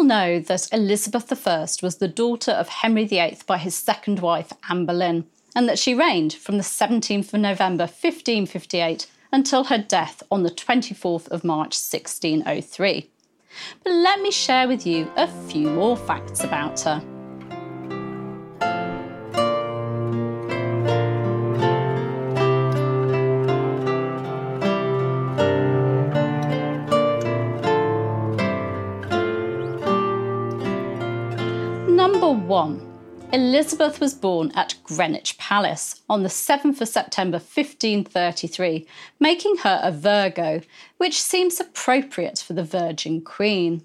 all know that Elizabeth I was the daughter of Henry VIII by his second wife, Anne Boleyn, and that she reigned from the 17th of November 1558 until her death on the 24th of March 1603. But let me share with you a few more facts about her. Number one. Elizabeth was born at Greenwich Palace on the 7th of September 1533, making her a Virgo, which seems appropriate for the Virgin Queen.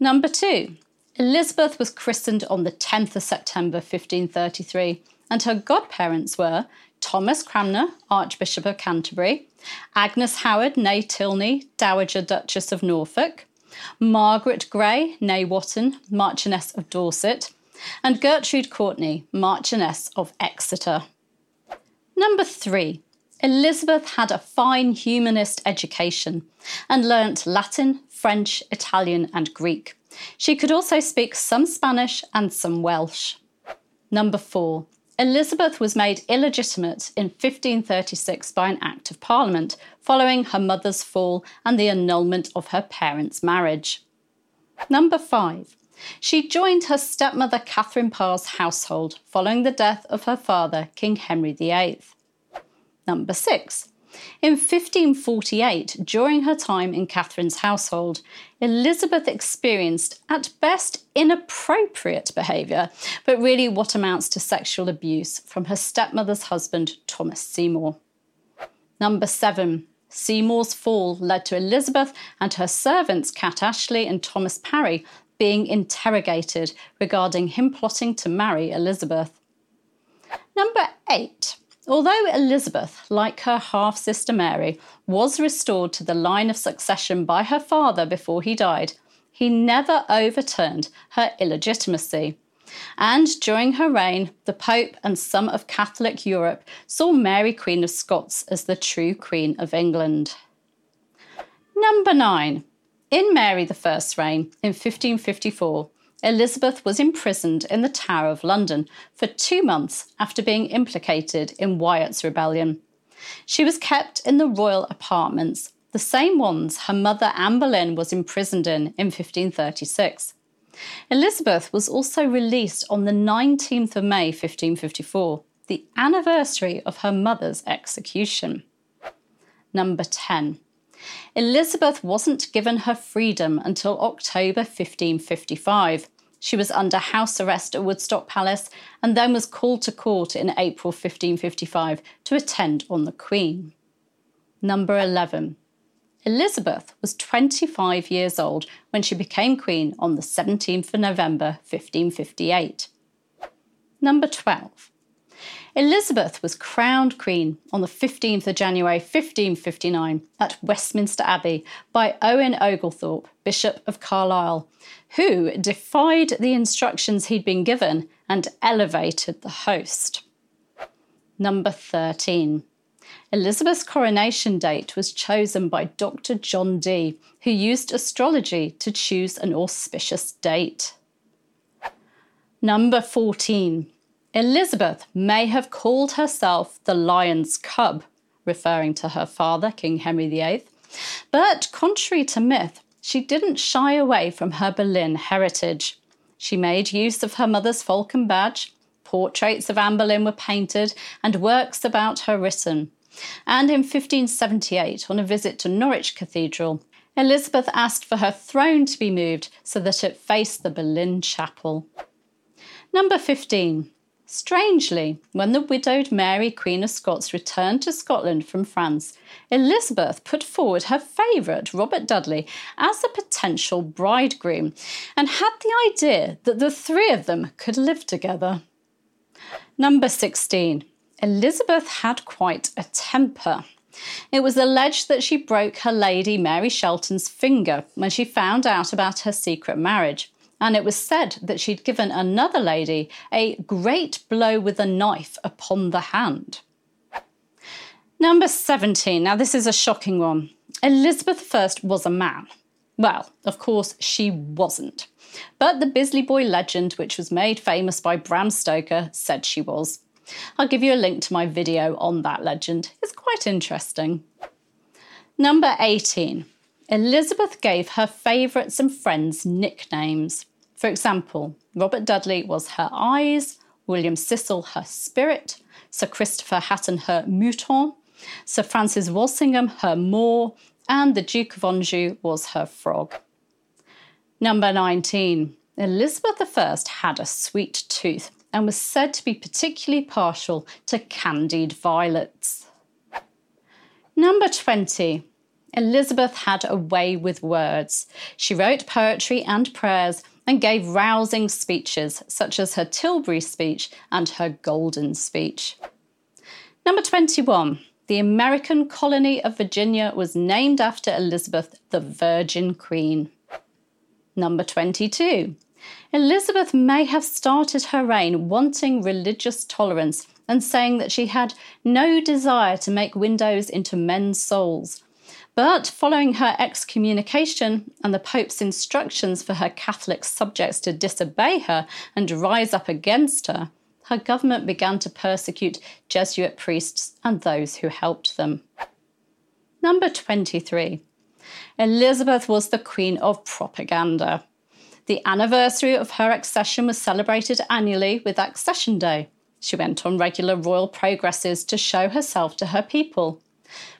Number two, Elizabeth was christened on the 10th of September 1533, and her godparents were Thomas Cranmer, Archbishop of Canterbury, Agnes Howard, née Tilney, Dowager Duchess of Norfolk, Margaret Grey, née Wotton, Marchioness of Dorset, and Gertrude Courtenay, Marchioness of Exeter. Number three, Elizabeth had a fine humanist education and learnt Latin, French, Italian, and Greek. She could also speak some Spanish and some Welsh. Number four, Elizabeth was made illegitimate in 1536 by an Act of Parliament following her mother's fall and the annulment of her parents' marriage. Number five, she joined her stepmother Catherine Parr's household following the death of her father, King Henry VIII. Number six. In 1548, during her time in Catherine's household, Elizabeth experienced at best inappropriate behaviour, but really what amounts to sexual abuse from her stepmother's husband, Thomas Seymour. Number seven. Seymour's fall led to Elizabeth and her servants, Cat Ashley and Thomas Parry, being interrogated regarding him plotting to marry Elizabeth. Number eight. Although Elizabeth, like her half sister Mary, was restored to the line of succession by her father before he died, he never overturned her illegitimacy. And during her reign, the Pope and some of Catholic Europe saw Mary, Queen of Scots, as the true Queen of England. Number nine. In Mary I's reign, in 1554, Elizabeth was imprisoned in the Tower of London for two months after being implicated in Wyatt's rebellion. She was kept in the royal apartments, the same ones her mother Anne Boleyn was imprisoned in in 1536. Elizabeth was also released on the 19th of May 1554, the anniversary of her mother's execution. Number 10. Elizabeth wasn't given her freedom until October 1555. She was under house arrest at Woodstock Palace and then was called to court in April 1555 to attend on the Queen. Number 11. Elizabeth was 25 years old when she became Queen on the 17th of November 1558. Number 12. Elizabeth was crowned Queen on the 15th of January 1559 at Westminster Abbey by Owen Oglethorpe, Bishop of Carlisle, who defied the instructions he'd been given and elevated the host. Number 13. Elizabeth's coronation date was chosen by Dr. John Dee, who used astrology to choose an auspicious date. Number 14. Elizabeth may have called herself the lion's cub, referring to her father, King Henry VIII, but contrary to myth, she didn't shy away from her Boleyn heritage. She made use of her mother's falcon badge, portraits of Anne Boleyn were painted, and works about her written. And in 1578, on a visit to Norwich Cathedral, Elizabeth asked for her throne to be moved so that it faced the Boleyn Chapel. Number 15. Strangely, when the widowed Mary, Queen of Scots, returned to Scotland from France, Elizabeth put forward her favourite, Robert Dudley, as a potential bridegroom and had the idea that the three of them could live together. Number 16. Elizabeth had quite a temper. It was alleged that she broke her lady Mary Shelton's finger when she found out about her secret marriage and it was said that she'd given another lady a great blow with a knife upon the hand. Number 17. Now, this is a shocking one. Elizabeth I was a man. Well, of course, she wasn't. But the Bisley Boy legend, which was made famous by Bram Stoker, said she was. I'll give you a link to my video on that legend. It's quite interesting. Number 18. Elizabeth gave her favourites and friends nicknames. For example, Robert Dudley was her eyes, William Cecil her spirit, Sir Christopher Hatton her mouton, Sir Francis Walsingham her moor, and the Duke of Anjou was her frog. Number 19. Elizabeth I had a sweet tooth and was said to be particularly partial to candied violets. Number 20. Elizabeth had a way with words. She wrote poetry and prayers and gave rousing speeches, such as her Tilbury speech and her Golden speech. Number 21. The American colony of Virginia was named after Elizabeth, the Virgin Queen. Number 22. Elizabeth may have started her reign wanting religious tolerance and saying that she had no desire to make windows into men's souls. But following her excommunication and the Pope's instructions for her Catholic subjects to disobey her and rise up against her, her government began to persecute Jesuit priests and those who helped them. Number 23. Elizabeth was the queen of propaganda. The anniversary of her accession was celebrated annually with Accession Day. She went on regular royal progresses to show herself to her people.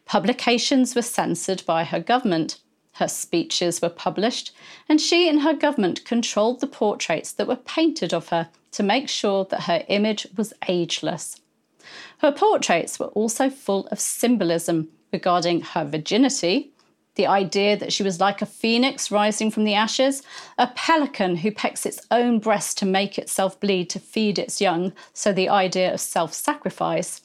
Publications were censored by her government. Her speeches were published, and she and her government controlled the portraits that were painted of her to make sure that her image was ageless. Her portraits were also full of symbolism regarding her virginity, the idea that she was like a phoenix rising from the ashes, a pelican who pecks its own breast to make itself bleed to feed its young, so the idea of self sacrifice,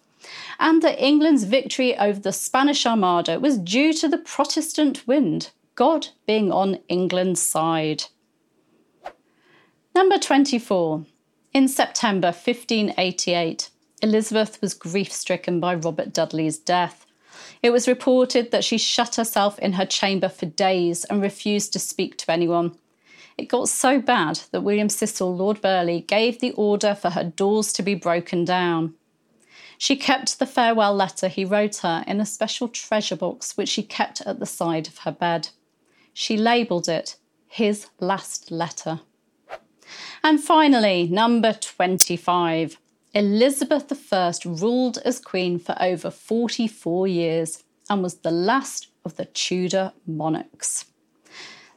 and that England's victory over the Spanish Armada was due to the Protestant wind, God being on England's side. Number 24. In September 1588, Elizabeth was grief stricken by Robert Dudley's death. It was reported that she shut herself in her chamber for days and refused to speak to anyone. It got so bad that William Cecil, Lord Burghley, gave the order for her doors to be broken down. She kept the farewell letter he wrote her in a special treasure box which she kept at the side of her bed. She labelled it his last letter. And finally, number 25. Elizabeth I ruled as queen for over 44 years and was the last of the Tudor monarchs.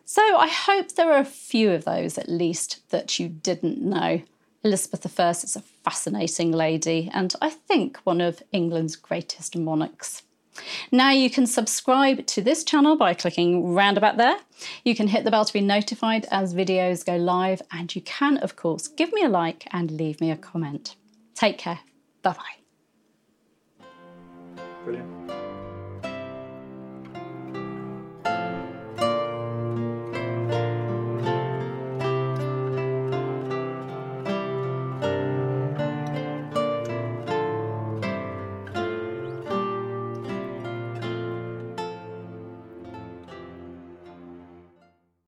So I hope there are a few of those at least that you didn't know. Elizabeth I is a fascinating lady and I think one of England's greatest monarchs. Now you can subscribe to this channel by clicking round about there. You can hit the bell to be notified as videos go live and you can of course give me a like and leave me a comment. Take care. Bye bye. Brilliant.